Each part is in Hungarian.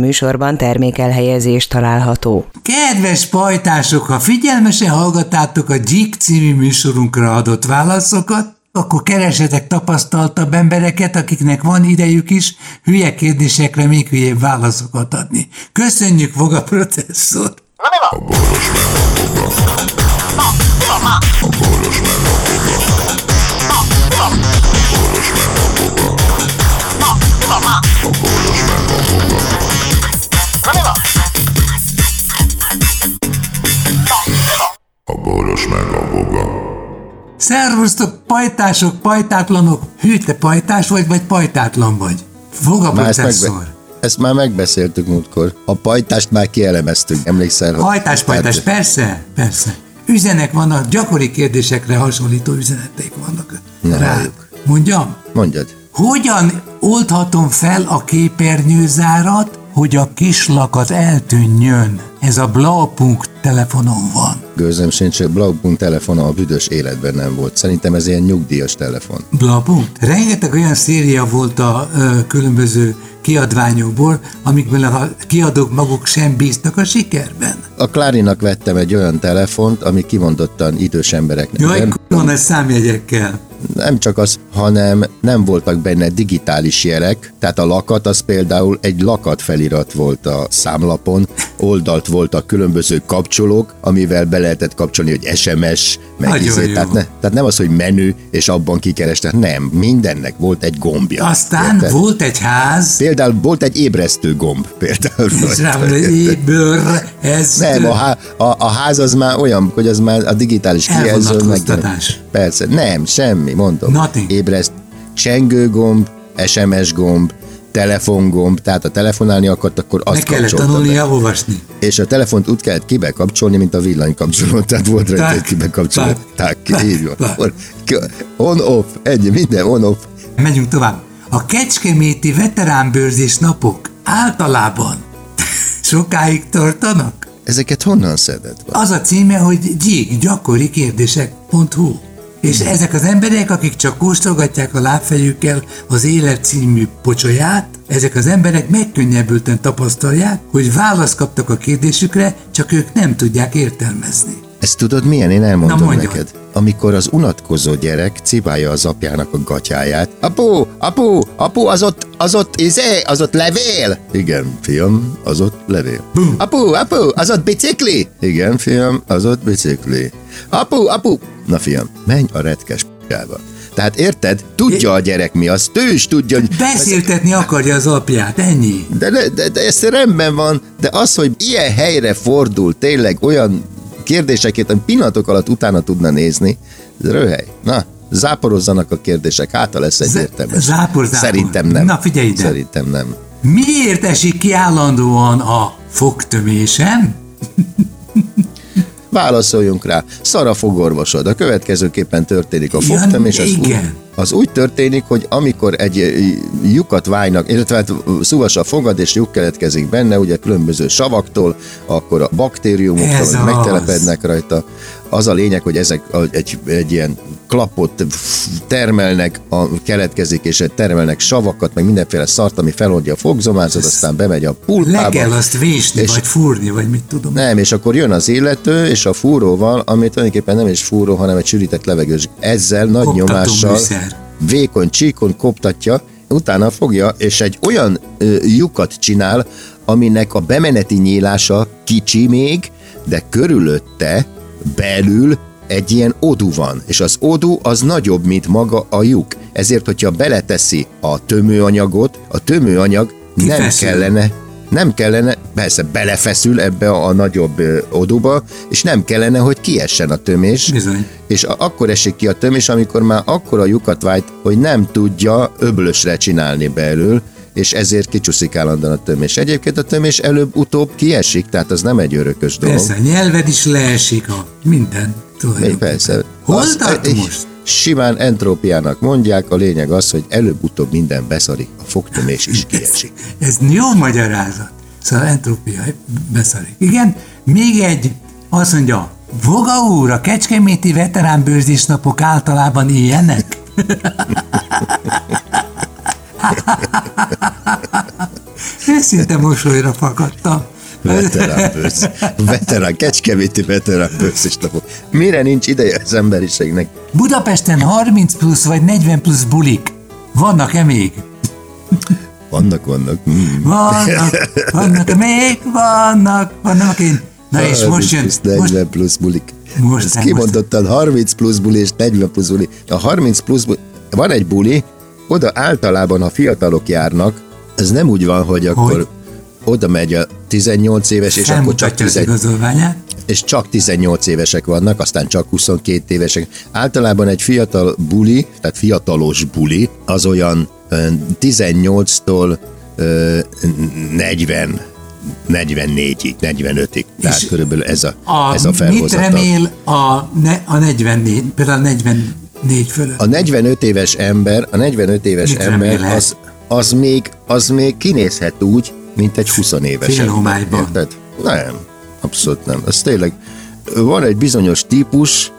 műsorban termékelhelyezés található. Kedves pajtások, ha figyelmesen hallgatátok a Gyík című műsorunkra adott válaszokat, akkor keresetek tapasztaltabb embereket, akiknek van idejük is hülye kérdésekre még hülyébb válaszokat adni. Köszönjük, Voga professzor! A boros meg Szervusztok, pajtások, pajtátlanok! Hű, te pajtás vagy, vagy pajtátlan vagy? Voga Már ezt, már megbeszéltük múltkor. A pajtást már kielemeztük, emlékszel? Hajtás, pajtás, Tehát- persze, persze. Üzenek vannak, gyakori kérdésekre hasonlító üzeneteik vannak Na, rá. halljuk. Mondjam? Mondjad. Hogyan oldhatom fel a képernyőzárat, hogy a kislakat eltűnjön? Ez a Blaupunkt telefonon van. Gőzöm sincs, Blaupunkt telefona a büdös életben nem volt. Szerintem ez ilyen nyugdíjas telefon. Blaupunkt? Rengeteg olyan széria volt a ö, különböző kiadványokból, amikben a kiadók maguk sem bíztak a sikerben. A Klárinak vettem egy olyan telefont, ami kimondottan idős embereknek. Jaj, kurva nagy számjegyekkel. nem csak az, hanem nem voltak benne digitális jelek, tehát a lakat az például egy lakat felirat volt a számlapon, oldalt voltak különböző kapcsolók, amivel be lehetett kapcsolni, hogy SMS, meg izé, tehát, ne, tehát nem az, hogy menü, és abban kikerestek, nem, mindennek volt egy gombja. Aztán Érted? volt egy ház, Például volt egy ébresztő gomb, például. rá ez... Nem, a, há, a, a ház az már olyan, hogy az már a digitális kijelző. Elvonatkoztatás. Persze, nem, semmi, mondom. Nothing. Ébreszt, csengőgomb, SMS gomb, telefongomb, tehát a telefonálni akart, akkor azt Meg kellett tanulnia olvasni. És a telefont úgy kellett kibekapcsolni, mint a villanykapcsoló, tehát volt rajta Tak, egy kibekapcsoló. így van. On-off, egy, minden on-off. Megyünk tovább. A kecskeméti veteránbőrzés napok általában sokáig tartanak? Ezeket honnan szedett? Az a címe, hogy gyík, gyakori kérdések.hu. És ezek az emberek, akik csak kóstolgatják a lábfejükkel az élet című pocsolyát, ezek az emberek megkönnyebbülten tapasztalják, hogy választ kaptak a kérdésükre, csak ők nem tudják értelmezni. Ezt tudod milyen? Én elmondom Na, neked. Amikor az unatkozó gyerek cibálja az apjának a gatyáját. Apu, apu, apu, az ott, az ott, izé, az ott levél. Igen, fiam, az ott levél. Apu, apu, az ott bicikli. Igen, fiam, az ott bicikli. Apu, apu. Na fiam, menj a retkes p***jába. Tehát érted? Tudja a gyerek mi az, ő is tudja, hogy Beszéltetni akarja az apját, ennyi. de, de, de, de ez rendben van, de az, hogy ilyen helyre fordul tényleg olyan kérdéseket, ami pillanatok alatt utána tudna nézni, ez röhely. Na, záporozzanak a kérdések, hát lesz egyértelmű. zápor, zápor. Szerintem nem. Na, figyelj ide. Szerintem nem. Miért esik ki állandóan a fogtömésem? Válaszoljunk rá. Szar a fogorvosod. A következőképpen történik a Ja, fogtömés. Az úgy, igen. az úgy történik, hogy amikor egy ö, lyukat vájnak, illetve hát szúvas a fogad, és lyuk keletkezik benne, ugye különböző savaktól, akkor a baktériumok Ez megtelepednek rajta. Az a lényeg, hogy ezek egy, egy ilyen klapot termelnek, a, keletkezik, és termelnek savakat, meg mindenféle szart, ami feloldja a fogzomázat, aztán bemegy a pulpába. Le kell azt vésni, És- vagy fúrni, vagy mit tudom. Nem, és akkor jön az illető, és a fúróval, ami tulajdonképpen nem is fúró, hanem egy sűrített levegős. Ezzel nagy Koptató nyomással, műszer. vékony csíkon koptatja, utána fogja, és egy olyan ö, lyukat csinál, aminek a bemeneti nyílása kicsi még, de körülötte, belül egy ilyen odú van, és az odú az nagyobb, mint maga a lyuk. Ezért, hogyha beleteszi a tömőanyagot, a tömőanyag nem Kifeszül. kellene nem kellene, persze belefeszül ebbe a, a nagyobb ö, odúba, és nem kellene, hogy kiessen a tömés. Bizony. És a, akkor esik ki a tömés, amikor már akkora lyukat vájt, hogy nem tudja öblösre csinálni belül, és ezért kicsúszik állandóan a tömés. Egyébként a tömés előbb-utóbb kiesik, tehát az nem egy örökös dolog. Persze, a nyelved is leesik, a minden. Tulajdonképpen. persze. Hol Az- egy- most? Simán entrópiának mondják, a lényeg az, hogy előbb-utóbb minden beszarik, a fogtömés is kiesik. Ez jó magyarázat. Szóval entrópia beszarik. Igen, még egy, azt mondja, Voga úr, a kecskeméti veteránbőrzés napok általában ilyenek? őszinte mosolyra fakadtam. Veterán bősz. Veterán, kecskeméti veterán bősz is napok. Mire nincs ideje az emberiségnek? Budapesten 30 plusz vagy 40 plusz bulik. Vannak-e még? Vannak, vannak. Mm. Vannak, vannak, még vannak, vannak én. Na és most jön, 30 plusz 40 most, plusz bulik. most- Ezt kimondottad, 30 plusz buli és 40 plusz buli. A 30 plusz buli, van egy buli, oda általában, ha fiatalok járnak, ez nem úgy van, hogy akkor oda megy a 18 éves, és akkor csak felmutatja az 10, igazolványát. és csak 18 évesek vannak, aztán csak 22 évesek. Általában egy fiatal buli, tehát fiatalos buli, az olyan ö, 18-tól ö, 40 44-ig, 45-ig. Tehát körülbelül ez a, A, ez a mit felhozatal. remél a, ne, a 44, például a 44 fölött? A 45 éves ember, a 45 éves Mit ember az, az, még, az még kinézhet úgy, mint egy 20 éves Fél ember. homályban. Érted? Nem, abszolút nem. Ez tényleg, van egy bizonyos típus,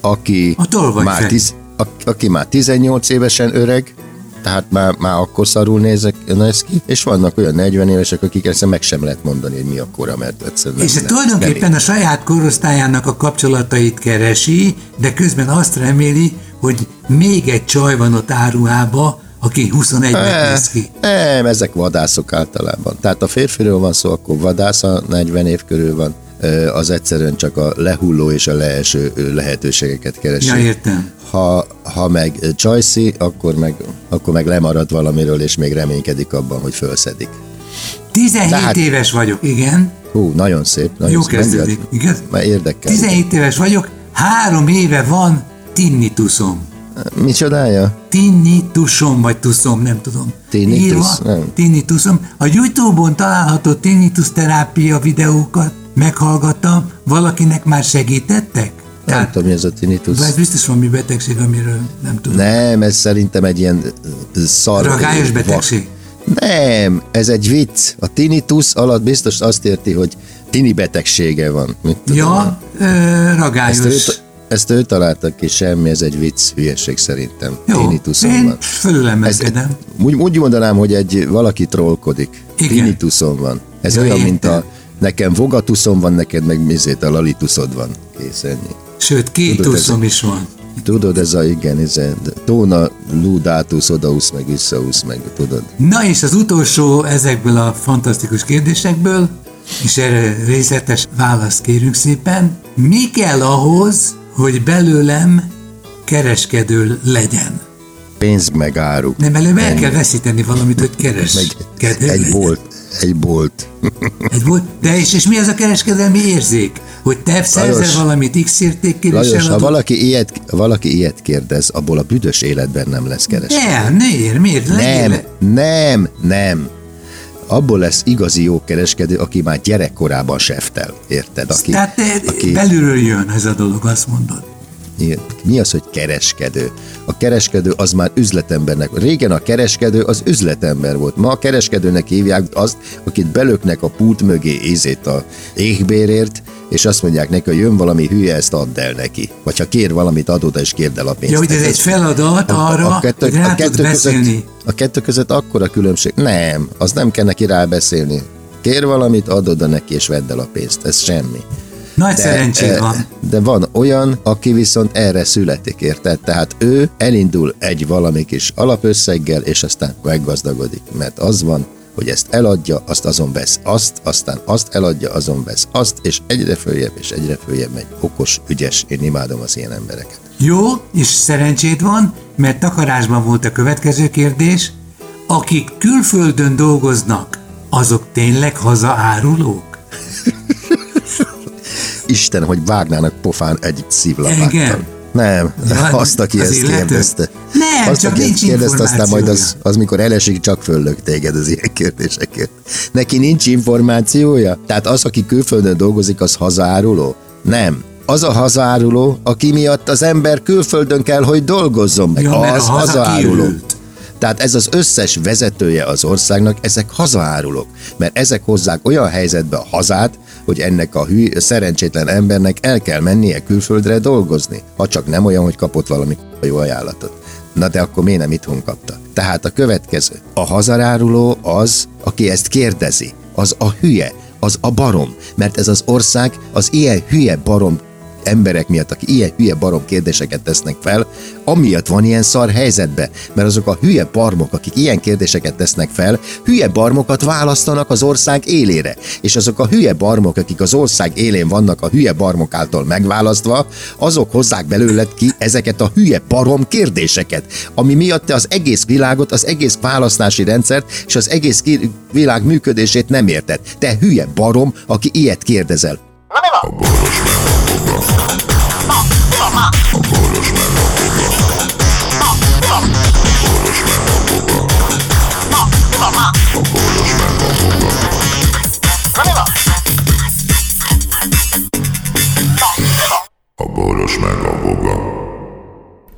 aki már, tiz, a, aki már 18 évesen öreg, tehát már, már akkor szarul nézek, néz ki, és vannak olyan 40 évesek, akik ezt meg sem lehet mondani, hogy mi a kora, mert egyszerűen És nem, tulajdonképpen nem a saját korosztályának a kapcsolatait keresi, de közben azt reméli, hogy még egy csaj van ott áruhába, aki 21-nek néz ki. Nem, ezek vadászok általában. Tehát a férfiről van szó, akkor vadász, a 40 év körül van, Ö, az egyszerűen csak a lehulló és a leeső lehetőségeket keresi. Ja, értem. Ha, ha meg Joyce, akkor meg, akkor meg lemarad valamiről, és még reménykedik abban, hogy fölszedik. 17 Tehát- éves vagyok, igen. Hú, nagyon szép. Nagyon Jó szép. kezdődik, igaz? Már érdekel. 17 éves vagyok, három éve van tinnitusom. Micsodája? Tinnitusom, vagy tuszom, nem tudom. Tinnitus, Írva, nem. Tinnitusom. A Youtube-on található tinnitus terápia videókat meghallgattam, valakinek már segítettek? Nem tudom, mi ez a tinnitus. Ez biztos valami betegség, amiről nem tudom. Nem, ez szerintem egy ilyen szar... Ragályos betegség. Nem, ez egy vicc. A tinnitus alatt biztos azt érti, hogy tini betegsége van. Mit tudom Ja, én. ragályos. ezt, ezt ő találta ki, semmi, ez egy vicc, hülyeség szerintem. Jó, Tinnitusom én van. Fölülemelkedem. úgy, úgy mondanám, hogy egy valaki trollkodik. Igen. Tinnitusom van. Ez Ja, olyan, mint a nekem vogatuszom van, neked meg mizét a lalituszod van. Kész ennyi. Sőt, két Tudod, ez- is van. Tudod, ez a, igen, ez a tóna, ludátusz, odaúsz, meg visszaúsz, meg tudod. Na és az utolsó ezekből a fantasztikus kérdésekből, és erre részletes választ kérünk szépen. Mi kell ahhoz, hogy belőlem kereskedő legyen? Pénz meg áruk. Nem, előbb el kell veszíteni valamit, hogy kereskedő egy bolt. Egy bolt. Egy volt. De és, és mi az a kereskedelmi érzék? Hogy te szerzel valamit X értékkel, és Lajos, ha valaki ilyet, valaki ilyet kérdez, abból a büdös életben nem lesz kereskedő. Nem, miért? Miért? Nem, nem, nem. Abból lesz igazi jó kereskedő, aki már gyerekkorában seftel, érted? Aki, Tehát te aki, belülről jön ez a dolog, azt mondod. Igen. Mi az, hogy kereskedő? A kereskedő az már üzletembernek. Régen a kereskedő az üzletember volt. Ma a kereskedőnek hívják azt, akit belöknek a pult mögé ízét a égbérért, és azt mondják neki, hogy jön valami hülye, ezt add el neki. Vagy ha kér valamit, adod és kérd el a pénzt. Ja, hogy ez egy feladat arra, a kettő, hogy rá a tudsz kettő beszélni. között, a kettő között akkora különbség. Nem, az nem kell neki rábeszélni. Kér valamit, adod a neki, és vedd el a pénzt. Ez semmi. Nagy szerencséd eh, van. De van olyan, aki viszont erre születik, érted? Tehát ő elindul egy valami kis alapösszeggel, és aztán meggazdagodik. Mert az van, hogy ezt eladja, azt azon vesz azt, aztán azt eladja, azon vesz azt, és egyre följebb, és egyre följebb megy. Okos, ügyes, én imádom az ilyen embereket. Jó, és szerencséd van, mert takarásban volt a következő kérdés. Akik külföldön dolgoznak, azok tényleg hazaárulók? Isten, hogy vágnának pofán egy szívlapáttal. Engem? Nem, Ja, azt, aki az ezt illető? kérdezte. Nem, azt, csak aki nincs ezt kérdezte, aztán majd az, az, mikor elesik, csak föllök téged az ilyen kérdésekért. Neki nincs információja? Tehát az, aki külföldön dolgozik, az hazaáruló? Nem. Az a hazaáruló, aki miatt az ember külföldön kell, hogy dolgozzon meg. Ja, az a haza hazaáruló. kiürült. Tehát ez az összes vezetője az országnak, ezek hazaárulók. Mert ezek hozzák olyan helyzetbe a hazát, hogy ennek a hű, szerencsétlen embernek el kell mennie külföldre dolgozni. Ha csak nem olyan, hogy kapott valami jó ajánlatot. Na de akkor miért nem itthon kapta? Tehát a következő. A hazaráruló az, aki ezt kérdezi, az a hülye, az a barom, mert ez az ország az ilyen hülye barom emberek miatt, akik ilyen hülye barom kérdéseket tesznek fel, amiatt van ilyen szar helyzetbe, mert azok a hülye barmok, akik ilyen kérdéseket tesznek fel, hülye barmokat választanak az ország élére. És azok a hülye barmok, akik az ország élén vannak a hülye barmok által megválasztva, azok hozzák belőled ki ezeket a hülye barom kérdéseket, ami miatt te az egész világot, az egész választási rendszert és az egész világ működését nem érted. Te hülye barom, aki ilyet kérdezel. A boros